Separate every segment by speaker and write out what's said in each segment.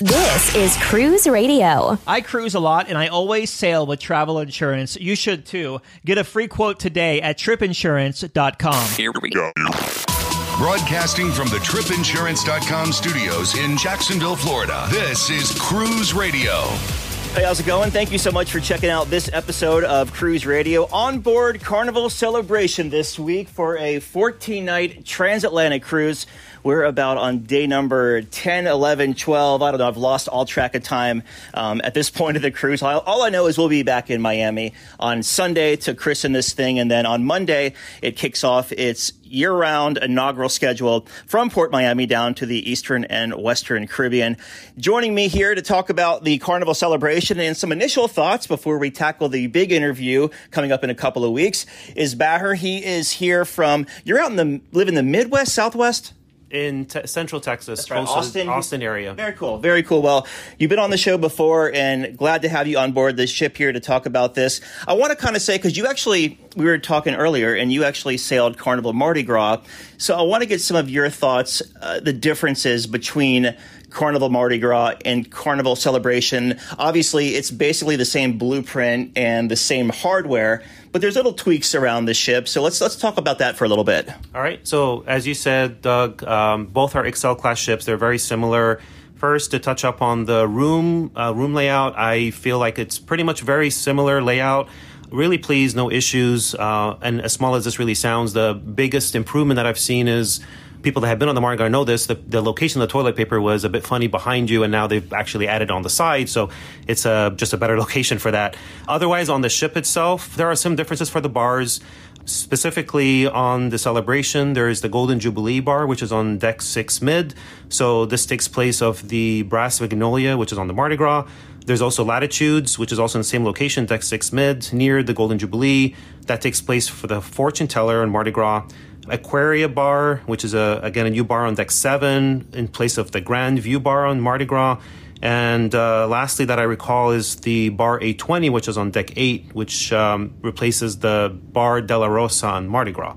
Speaker 1: This is Cruise Radio.
Speaker 2: I cruise a lot and I always sail with travel insurance. You should too. Get a free quote today at tripinsurance.com.
Speaker 3: Here we go.
Speaker 4: Broadcasting from the tripinsurance.com studios in Jacksonville, Florida. This is Cruise Radio.
Speaker 5: Hey, how's it going? Thank you so much for checking out this episode of Cruise Radio. On board Carnival Celebration this week for a 14 night transatlantic cruise. We're about on day number 10, 11, 12. I don't know. I've lost all track of time um, at this point of the cruise. All, all, I know is we'll be back in Miami on Sunday to christen this thing. And then on Monday, it kicks off its year round inaugural schedule from Port Miami down to the Eastern and Western Caribbean. Joining me here to talk about the Carnival celebration and some initial thoughts before we tackle the big interview coming up in a couple of weeks is Bahar. He is here from, you're out in the, live in the Midwest, Southwest?
Speaker 6: In te- Central Texas,
Speaker 5: right. Austin,
Speaker 6: Austin area.
Speaker 5: Very cool, very cool. Well, you've been on the show before, and glad to have you on board this ship here to talk about this. I want to kind of say because you actually we were talking earlier, and you actually sailed Carnival Mardi Gras, so I want to get some of your thoughts, uh, the differences between Carnival Mardi Gras and Carnival Celebration. Obviously, it's basically the same blueprint and the same hardware, but there's little tweaks around the ship. So let's let's talk about that for a little bit.
Speaker 6: All right. So as you said, Doug, um, both are Excel class ships. They're very similar. First, to touch up on the room uh, room layout, I feel like it's pretty much very similar layout. Really pleased, no issues. Uh, and as small as this really sounds, the biggest improvement that I've seen is people that have been on the Mardi Gras know this. The, the location of the toilet paper was a bit funny behind you, and now they've actually added on the side, so it's a, uh, just a better location for that. Otherwise, on the ship itself, there are some differences for the bars. Specifically on the celebration, there is the Golden Jubilee bar, which is on deck six mid. So this takes place of the Brass Magnolia, which is on the Mardi Gras. There's also Latitudes, which is also in the same location, deck six mid, near the Golden Jubilee. That takes place for the Fortune Teller on Mardi Gras. Aquaria Bar, which is a again a new bar on deck seven in place of the Grand View Bar on Mardi Gras. And uh, lastly, that I recall is the Bar 820, which is on deck eight, which um, replaces the Bar Della Rosa on Mardi Gras.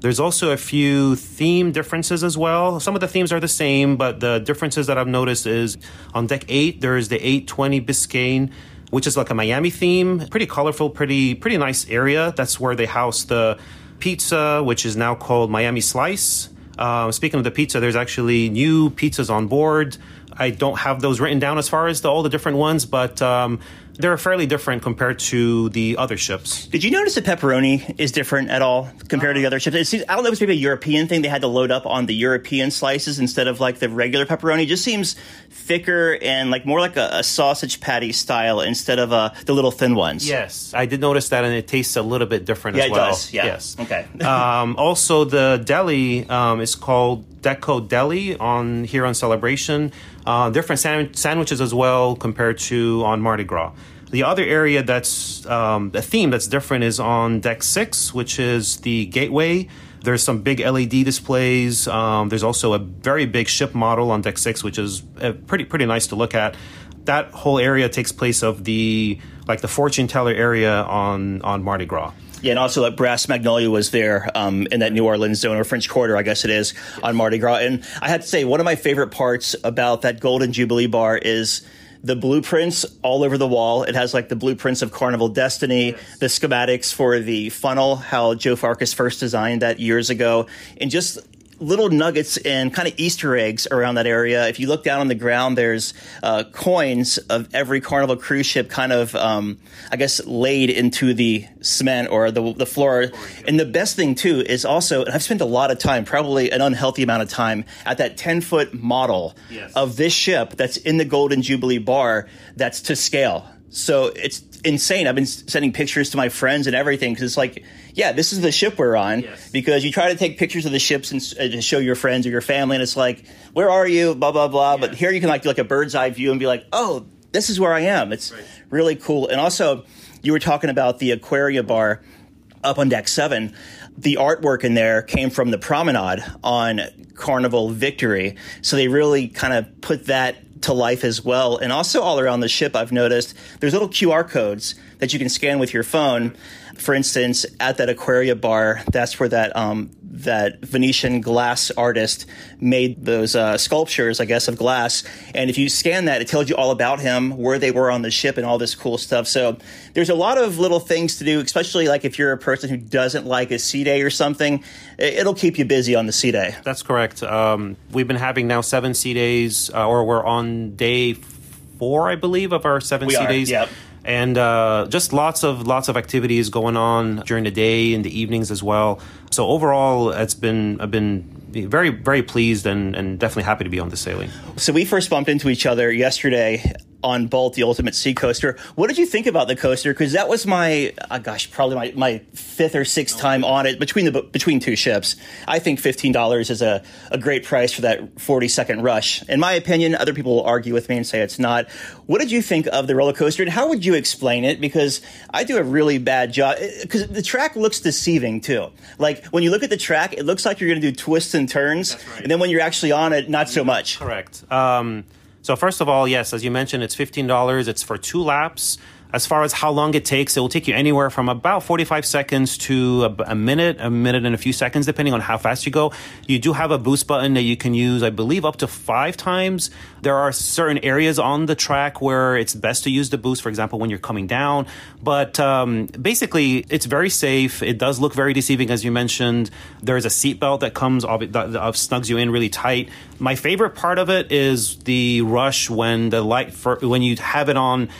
Speaker 6: There's also a few theme differences as well. Some of the themes are the same, but the differences that I've noticed is on deck eight, there is the 820 Biscayne, which is like a Miami theme. Pretty colorful, pretty pretty nice area. That's where they house the pizza, which is now called Miami Slice. Uh, speaking of the pizza, there's actually new pizzas on board. I don't have those written down as far as the, all the different ones, but um, they're fairly different compared to the other ships.
Speaker 5: Did you notice the pepperoni is different at all compared uh, to the other ships? It seems, I don't know if it's maybe a European thing. They had to load up on the European slices instead of like the regular pepperoni. It just seems thicker and like more like a, a sausage patty style instead of uh, the little thin ones.
Speaker 6: Yes, I did notice that, and it tastes a little bit different
Speaker 5: yeah,
Speaker 6: as well.
Speaker 5: It does. Yeah.
Speaker 6: Yes.
Speaker 5: Okay.
Speaker 6: um, also, the deli um, is called Deco Deli on here on Celebration. Uh, different sand- sandwiches as well compared to on Mardi Gras. The other area that's um, a theme that's different is on deck six, which is the gateway. There's some big LED displays. Um, there's also a very big ship model on deck six, which is uh, pretty pretty nice to look at. That whole area takes place of the like the fortune teller area on on Mardi Gras.
Speaker 5: Yeah, and also that Brass Magnolia was there um, in that New Orleans zone or French Quarter, I guess it is, on Mardi Gras. And I had to say, one of my favorite parts about that Golden Jubilee bar is the blueprints all over the wall. It has like the blueprints of Carnival Destiny, yes. the schematics for the funnel, how Joe Farcus first designed that years ago, and just little nuggets and kind of Easter eggs around that area. If you look down on the ground, there's uh, coins of every Carnival cruise ship kind of, um, I guess, laid into the cement or the, the floor. And the best thing, too, is also, and I've spent a lot of time, probably an unhealthy amount of time, at that 10 foot model yes. of this ship that's in the Golden Jubilee bar that's to scale. So it's insane. I've been sending pictures to my friends and everything because it's like, yeah, this is the ship we're on. Yes. Because you try to take pictures of the ships and uh, to show your friends or your family, and it's like, where are you? Blah blah blah. But here you can like do like a bird's eye view and be like, oh, this is where I am. It's right. really cool. And also, you were talking about the Aquaria bar up on deck seven. The artwork in there came from the promenade on Carnival Victory. So they really kind of put that to life as well. And also all around the ship, I've noticed there's little QR codes that you can scan with your phone. For instance, at that Aquaria bar, that's where that um, that Venetian glass artist made those uh, sculptures, I guess, of glass. And if you scan that, it tells you all about him, where they were on the ship, and all this cool stuff. So there's a lot of little things to do, especially like if you're a person who doesn't like a sea day or something. It'll keep you busy on the sea day.
Speaker 6: That's correct. Um, we've been having now seven sea days, uh, or we're on day four, I believe, of our seven
Speaker 5: We
Speaker 6: sea
Speaker 5: are,
Speaker 6: days.
Speaker 5: yep.
Speaker 6: And uh, just lots of lots of activities going on during the day and the evenings as well. So overall, it's been I've been very very pleased and, and definitely happy to be on this sailing.
Speaker 5: So we first bumped into each other yesterday on Bolt, the Ultimate Sea Coaster. What did you think about the coaster? Because that was my, uh, gosh, probably my, my fifth or sixth time on it between the between two ships. I think fifteen dollars is a, a great price for that forty second rush. In my opinion, other people will argue with me and say it's not. What did you think of the roller coaster, and how would you explain it? Because I do a really bad job. Because the track looks deceiving too. Like when you look at the track, it looks like you're going to do twists and turns, and then when you're actually on it, not so much.
Speaker 6: Correct. Um, so first of all, yes, as you mentioned, it's fifteen dollars. It's for two laps. As far as how long it takes, it will take you anywhere from about 45 seconds to a, a, minute, a minute and a few seconds, depending on how fast you go. You do have a boost button that you can use, I believe, up to five times. There are certain areas on the track where it's best to use the boost, for example, when you're coming down. But um, basically, it's very safe. It does look very deceiving, as you mentioned. There's a seatbelt that comes, that, that snugs you in really tight. My favorite part of it is the rush when the light, for, when you have it on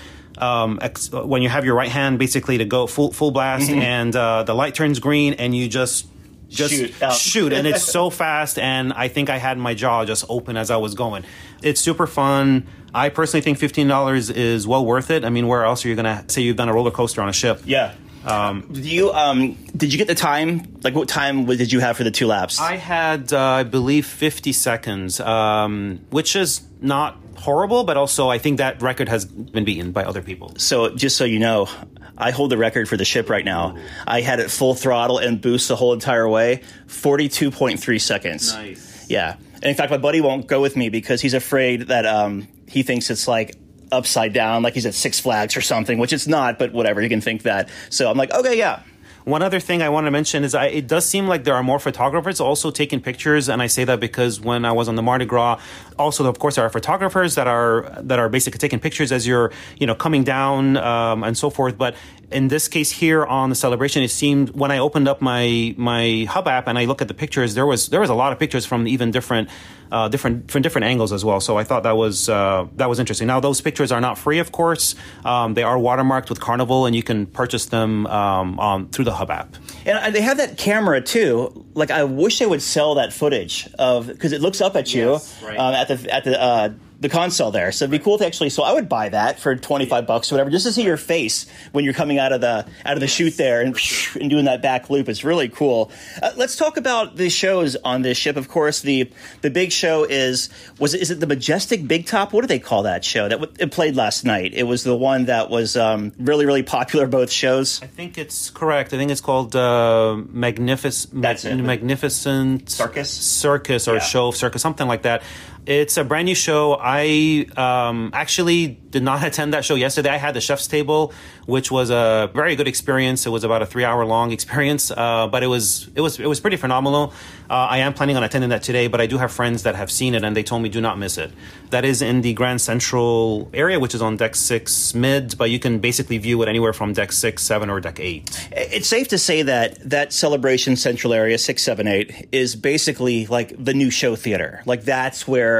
Speaker 6: um, ex- when you have your right hand basically to go full full blast
Speaker 5: Mm-hmm.
Speaker 6: and uh, the light turns green and you just just
Speaker 5: Shoot
Speaker 6: shoot and it's so fast and I think I had my jaw just open as I was going. It's super fun. I personally think fifteen dollars is well worth it. I mean, where else are you gonna say you've done a roller coaster on a ship?
Speaker 5: Yeah. Um, did you um, did you get the time? Like, what time did you have for the two laps?
Speaker 6: I had, uh, I believe, 50 seconds, um, which is not horrible, but also I think that record has been beaten by other people.
Speaker 5: So, just so you know, I hold the record for the ship right now. I had it full throttle and boost the whole entire way, forty-two point three seconds.
Speaker 6: Nice.
Speaker 5: Yeah, and in fact, my buddy won't go with me because he's afraid that um, he thinks it's like upside down, like he's at Six Flags or something, which it's not. But whatever, he can think that. So I'm like, okay, yeah.
Speaker 6: One other thing I want to mention is I, it does seem like there are more photographers also taking pictures, and I say that because when I was on the Mardi Gras, also of course there are photographers that are that are basically taking pictures as you're you know coming down um, and so forth. But in this case here on the celebration, it seemed when I opened up my my Hub app and I look at the pictures, there was there was a lot of pictures from even different. Uh, different from different angles as well. So I thought that was uh, that was interesting. Now those pictures are not free, of course. Um, they are watermarked with Carnival, and you can purchase them um, on through the Hub app.
Speaker 5: And they have that camera too. Like I wish they would sell that footage of because it looks up at you
Speaker 6: Yes, right.
Speaker 5: um, at the at the uh, the console there. So it'd be cool to actually. So I would buy that for twenty five bucks or whatever, just to see your face when you're coming out of the out of the chute there and and doing that back loop. It's really cool. Uh, let's talk about the shows on this ship. Of course, the the big show is was it, is it the Majestic Big Top? What do they call that show that w- it played last night? It was the one that was um, really really popular both shows.
Speaker 6: I think it's correct. I think it's called uh, Magnific-
Speaker 5: That's it.
Speaker 6: Magnificent
Speaker 5: Circus?
Speaker 6: Circus or
Speaker 5: Yeah.
Speaker 6: Show of Circus, something like that. It's a brand new show. I um, actually did not attend that show yesterday. I had the chef's table, which was a very good experience. It was about a three hour long experience, uh, but it was it was it was pretty phenomenal. Uh, I am planning on attending that today, but I do have friends that have seen it and they told me do not miss it. That is in the Grand Central area, which is on deck six mid, but you can basically view it anywhere from deck six, seven, or deck eight.
Speaker 5: It's safe to say that that Celebration Central Area 678 is basically like the new show theater. Like that's where,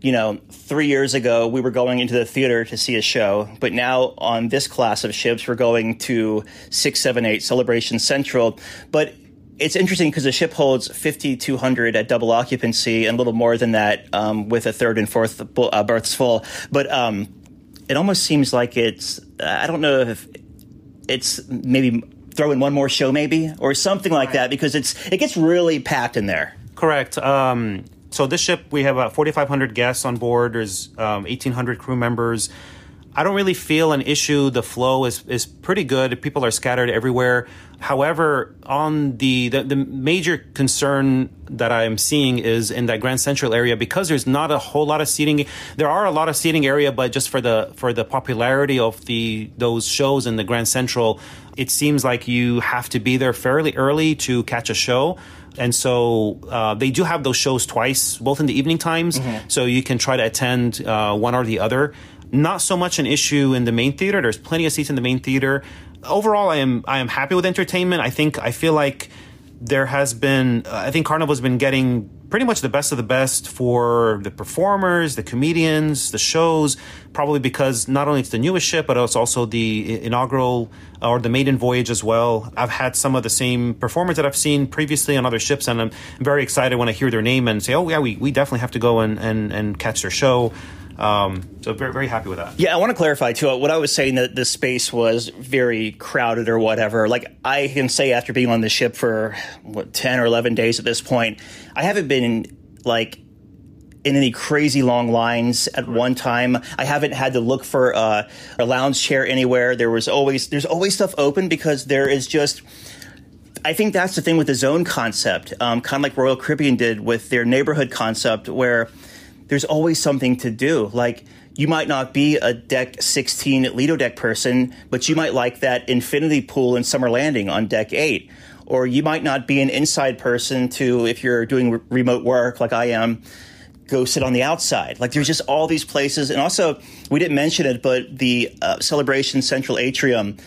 Speaker 5: you know, three years ago we were going into the theater to see a show, but now on this class of ships we're going to 678 Celebration Central. But it's interesting because the ship holds 5,200 at double occupancy and a little more than that um, with a third and fourth uh, berths full. But um, it almost seems like it's, I don't know if it's maybe throw in one more show maybe or something like that because it's it gets really packed in there
Speaker 6: Correct. Um, so this ship, we have about 4,500 guests on board. There's um, 1,800 crew members. I don't really feel an issue. The flow is is pretty good. People are scattered everywhere. However, on the, the the major concern that I'm seeing is in that Grand Central area because there's not a whole lot of seating. There are a lot of seating area, but just for the for the popularity of the those shows in the Grand Central, it seems like you have to be there fairly early to catch a show. and so uh, they do have those shows twice, both in the evening times. So you can try to attend uh, one or the other. Not so much an issue in the main theater. There's plenty of seats in the main theater. Overall, I am I am happy with entertainment. I think I feel like there has been uh, I think Carnival's been getting pretty much the best of the best for the performers, the comedians, the shows. Probably because not only it's the newest ship, but it's also the inaugural uh, or the maiden voyage as well. I've had some of the same performers that I've seen previously on other ships, and I'm very excited when I hear their name and say, "Oh yeah, we, we definitely have to go and, and, and catch their show." Um, so very very happy with that.
Speaker 5: Yeah, I want to clarify too. What I was saying that the space was very crowded or whatever. Like I can say after being on the ship for what ten or eleven days at this point, I haven't been like in any crazy long lines at one time. I haven't had to look for uh, a lounge chair anywhere. There was always there's always stuff open because there is just. I think that's the thing with the zone concept, um, kind of like Royal Caribbean did with their neighborhood concept, where there's always something to do. Like you might not be a deck 16 Lido deck person, but you might like that infinity pool in Summer Landing on deck 8. Or you might not be an inside person to, if you're doing re- remote work like I am, go sit on the outside. Like there's just all these places. And also, we didn't mention it, but the uh, Celebration Central Atrium,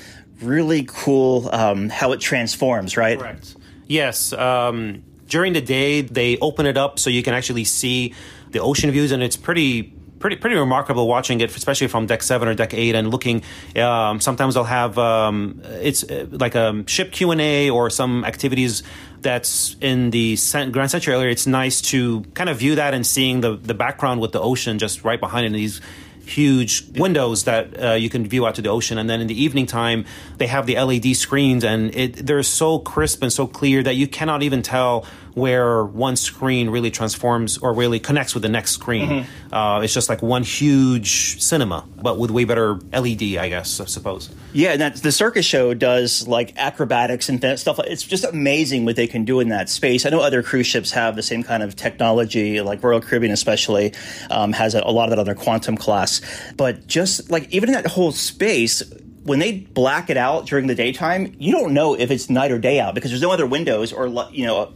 Speaker 5: really cool um, how it transforms, right?
Speaker 6: Correct. Yes. Um, during the day, they open it up so you can actually see the ocean views, and it's pretty. Pretty, pretty remarkable watching it, especially from deck seven or deck eight, and looking. Um, sometimes they'll have um, it's uh, like a ship Q and A or some activities that's in the Grand Central area. It's nice to kind of view that and seeing the the background with the ocean just right behind it. And these huge windows that uh, you can view out to the ocean. And then in the evening time, they have the LED screens, and it, they're so crisp and so clear that you cannot even tell where one screen really transforms or really connects with the next screen. Uh, it's just like one huge cinema, but with way better LED, I guess, I suppose.
Speaker 5: Yeah, and the circus show does like acrobatics and th- stuff. It's just amazing what they can do in that space. I know other cruise ships have the same kind of technology, like Royal Caribbean especially um, has a, a lot of that on their quantum class. But just like even in that whole space, when they black it out during the daytime, you don't know if it's night or day out because there's no other windows or you know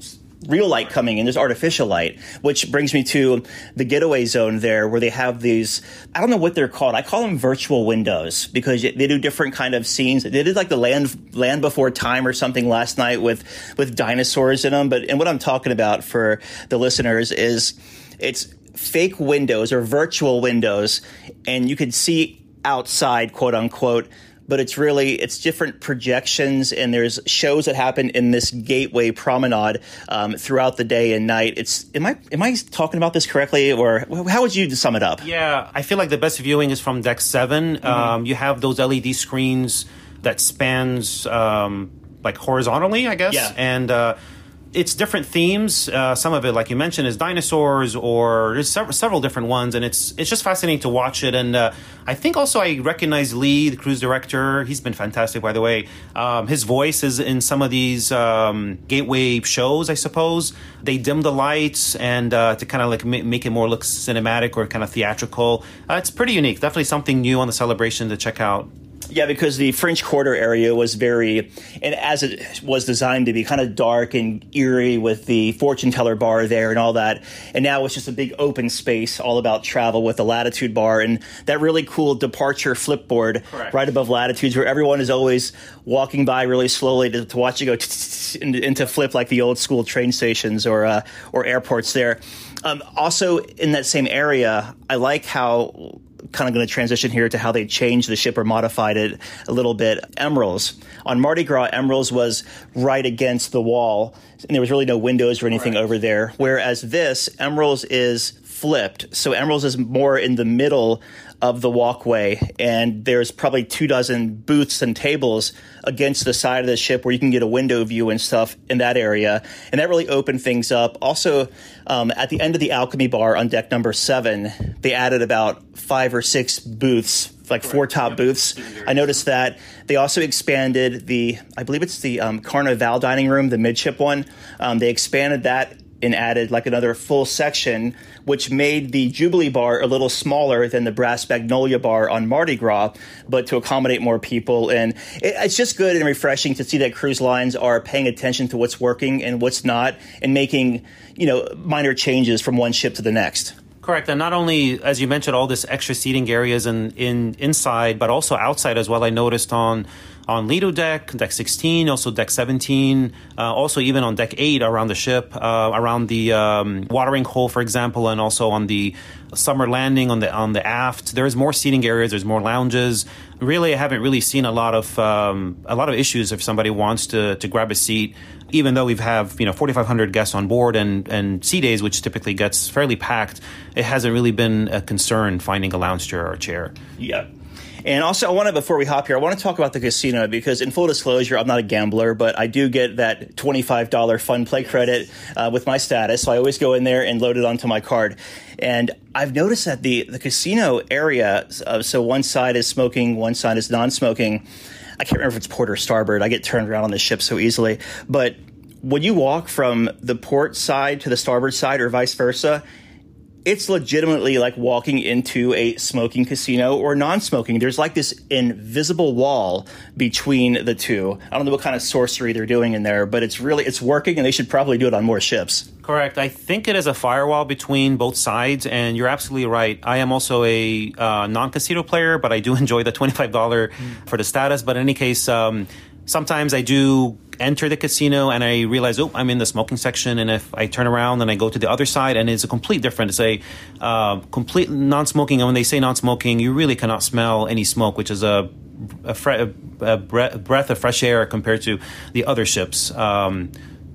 Speaker 5: real light coming in. There's artificial light, which brings me to the getaway zone there, where they have these. I don't know what they're called. I call them virtual windows because they do different kind of scenes. They did like the land land before time or something last night with with dinosaurs in them. But and what I'm talking about for the listeners is it's fake windows or virtual windows, and you can see outside, quote unquote but it's really it's different projections and there's shows that happen in this gateway promenade um, throughout the day and night. It's am i am i talking about this correctly or how would you sum it up?
Speaker 6: Yeah, I feel like the best viewing is from deck 7 Um, you have those LED screens that spans um, like horizontally, I guess,
Speaker 5: Yeah.
Speaker 6: and uh, it's different themes. Uh, some of it, like you mentioned, is dinosaurs, or there's several, several different ones, and it's it's just fascinating to watch it. And uh, I think also I recognize Lee, the cruise director. He's been fantastic, by the way. Um, his voice is in some of these um, gateway shows, I suppose. They dim the lights and uh, to kind of like ma- make it more look cinematic or kind of theatrical. Uh, it's pretty unique. Definitely something new on the celebration to check out.
Speaker 5: Yeah, because the French Quarter area was very, and as it was designed to be kind of dark and eerie with the fortune teller bar there and all that. And now it's just a big open space all about travel with the latitude bar and that really cool departure flipboard right above latitudes where everyone is always walking by really slowly to, to watch you go into, into flip like the old school train stations or, uh, or airports there. Um, also, in that same area, I like how kind of going to transition here to how they changed the ship or modified it a little bit. Emeralds on Mardi Gras, Emeralds was right against the wall, and there was really no windows or anything over there. Whereas this Emeralds is flipped, so Emeralds is more in the middle of the walkway, and there's probably two dozen booths and tables against the side of the ship where you can get a window view and stuff in that area, and that really opened things up. Also, um, at the end of the Alchemy Bar on deck number seven, they added about five or six booths, like four top booths. I noticed that they also expanded the, I believe it's the um, Carnival dining room, the midship one. Um, they expanded that and added like another full section, which made the Jubilee bar a little smaller than the Brass Magnolia bar on Mardi Gras, but to accommodate more people. And it, it's just good and refreshing to see that cruise lines are paying attention to what's working and what's not and making, you know, minor changes from one ship to the next.
Speaker 6: Correct, and not only as you mentioned, all this extra seating areas and in inside, but also outside as well. I noticed on on Lido deck, deck 16, also deck 17, uh, also even on deck 8 around the ship, uh, around the um, watering hole, for example, and also on the summer landing on the on the aft. There's more seating areas. There's more lounges. Really, I haven't really seen a lot of um, a lot of issues if somebody wants to to grab a seat. Even though we have have you know 4,500 guests on board and and sea days, which typically gets fairly packed, it hasn't really been a concern finding a lounge chair or a chair.
Speaker 5: Yeah. And also, I want to, before we hop here, I want to talk about the casino because, in full disclosure, I'm not a gambler, but I do get that $25 fun play credit uh, with my status. So I always go in there and load it onto my card. And I've noticed that the, the casino area, uh, so one side is smoking, one side is non smoking. I can't remember if it's port or starboard. I get turned around on the ship so easily. But when you walk from the port side to the starboard side or vice versa, it's legitimately like walking into a smoking casino or non-smoking. There's like this invisible wall between the two. I don't know what kind of sorcery they're doing in there, but it's really it's working, and they should probably do it on more ships.
Speaker 6: Correct. I think it is a firewall between both sides, and you're absolutely right. I am also a uh, non-casino player, but I do enjoy the twenty-five dollar mm. for the status. But in any case, um, sometimes I do enter the casino and I realize, oh, I'm in the smoking section. And if I turn around and I go to the other side, and it's a complete different. It's a uh, complete non-smoking. And when they say non-smoking, you really cannot smell any smoke, which is a a, fre- a breath of fresh air compared to the other ships. Um,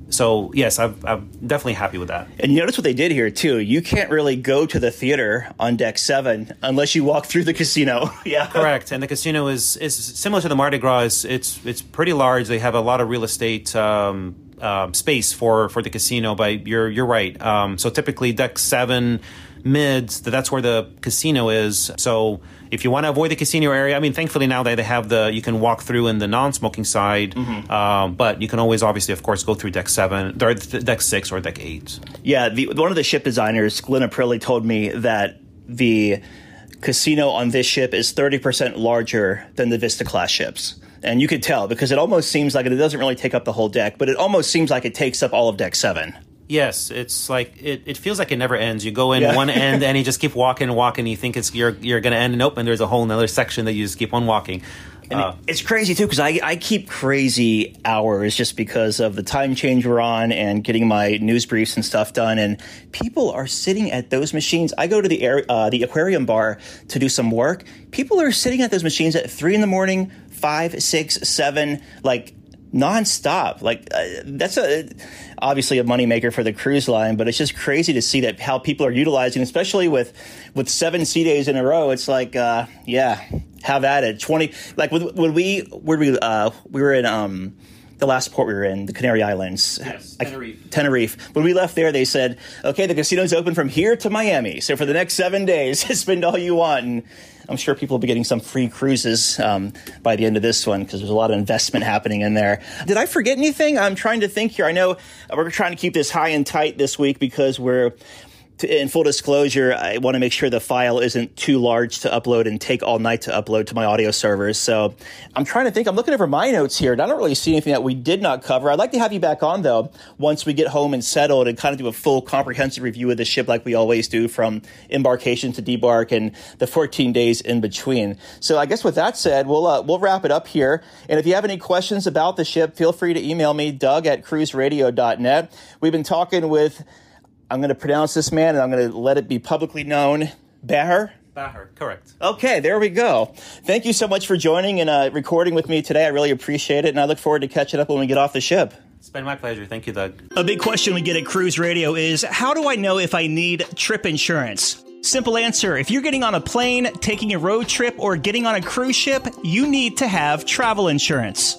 Speaker 6: so yes, i am definitely happy with that.
Speaker 5: And you notice what they did here too. You can't really go to the theater on deck seven unless you walk through the casino.
Speaker 6: yeah, correct. And the casino is is similar to the Mardi Gras. It's it's, pretty large. They have a lot of real estate. Um, uh, space for, for the casino, but you're you're right. Um, so typically deck seven, mids, that that's where the casino is. So if you want to avoid the casino area, I mean, thankfully now they have the you can walk through in the non-smoking side, mm-hmm. um, but you can always obviously, of course, go through deck seven, or deck six, or deck eight.
Speaker 5: Yeah, the, one of the ship designers, Glenn Aprilli, told me that the casino on this ship is thirty percent larger than the Vista class ships. And you could tell because it almost seems like it doesn't really take up the whole deck, but it almost seems like it takes up all of deck seven.
Speaker 6: Yes, it's like it, it feels like it never ends. You go in yeah. one end and you just keep walking and walking. You think it's you're you're going to end. And there's a whole another section that you just keep on walking.
Speaker 5: And uh, it's crazy too because I, I keep crazy hours just because of the time change we're on and getting my news briefs and stuff done. And people are sitting at those machines. I go to the air, uh, the aquarium bar to do some work. People are sitting at those machines at three in the morning, five, six, seven, like nonstop. Like uh, that's a obviously a moneymaker for the cruise line, but it's just crazy to see that how people are utilizing, especially with with seven sea days in a row. It's like, uh, yeah, have at it. Twenty like when, when we where we uh, we were in um the last port we were in, the Canary Islands.
Speaker 6: Yes, Tenerife.
Speaker 5: I, Tenerife. When we left there, they said, okay, the casino's open from here to Miami. So for the next seven days, spend all you want. And I'm sure people will be getting some free cruises um, by the end of this one because there's a lot of investment happening in there. Did I forget anything? I'm trying to think here. I know we're trying to keep this high and tight this week because we're to, in full disclosure, I want to make sure the file isn't too large to upload and take all night to upload to my audio servers. So I'm trying to think. I'm looking over my notes here, and I don't really see anything that we did not cover. I'd like to have you back on though once we get home and settled and kind of do a full comprehensive review of the ship like we always do from embarkation to debark and the 14 days in between. So I guess with that said, we'll uh, we'll wrap it up here. And if you have any questions about the ship, feel free to email me, Doug at cruiseradio.net. We've been talking with I'm going to pronounce this man and I'm going to let it be publicly known. Bahar?
Speaker 6: Bahar, correct.
Speaker 5: Okay, there we go. Thank you so much for joining and uh, recording with me today. I really appreciate it, and I look forward to catching up when we get off the ship.
Speaker 6: It's been my pleasure. Thank you, Doug.
Speaker 2: A big question we get at Cruise Radio is how do I know if I need trip insurance? Simple answer if you're getting on a plane, taking a road trip, or getting on a cruise ship, you need to have travel insurance.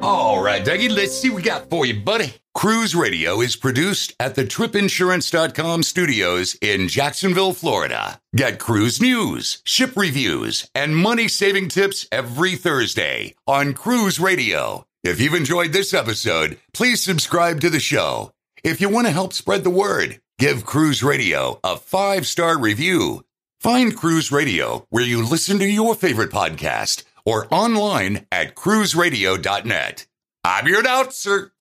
Speaker 4: All right, Dougie, let's see what we got for you, buddy. Cruise Radio is produced at the tripinsurance.com studios in Jacksonville, Florida. Get cruise news, ship reviews, and money saving tips every Thursday on Cruise Radio. If you've enjoyed this episode, please subscribe to the show. If you want to help spread the word, give Cruise Radio a five star review. Find Cruise Radio where you listen to your favorite podcast or online at cruiseradio.net. I'm your announcer,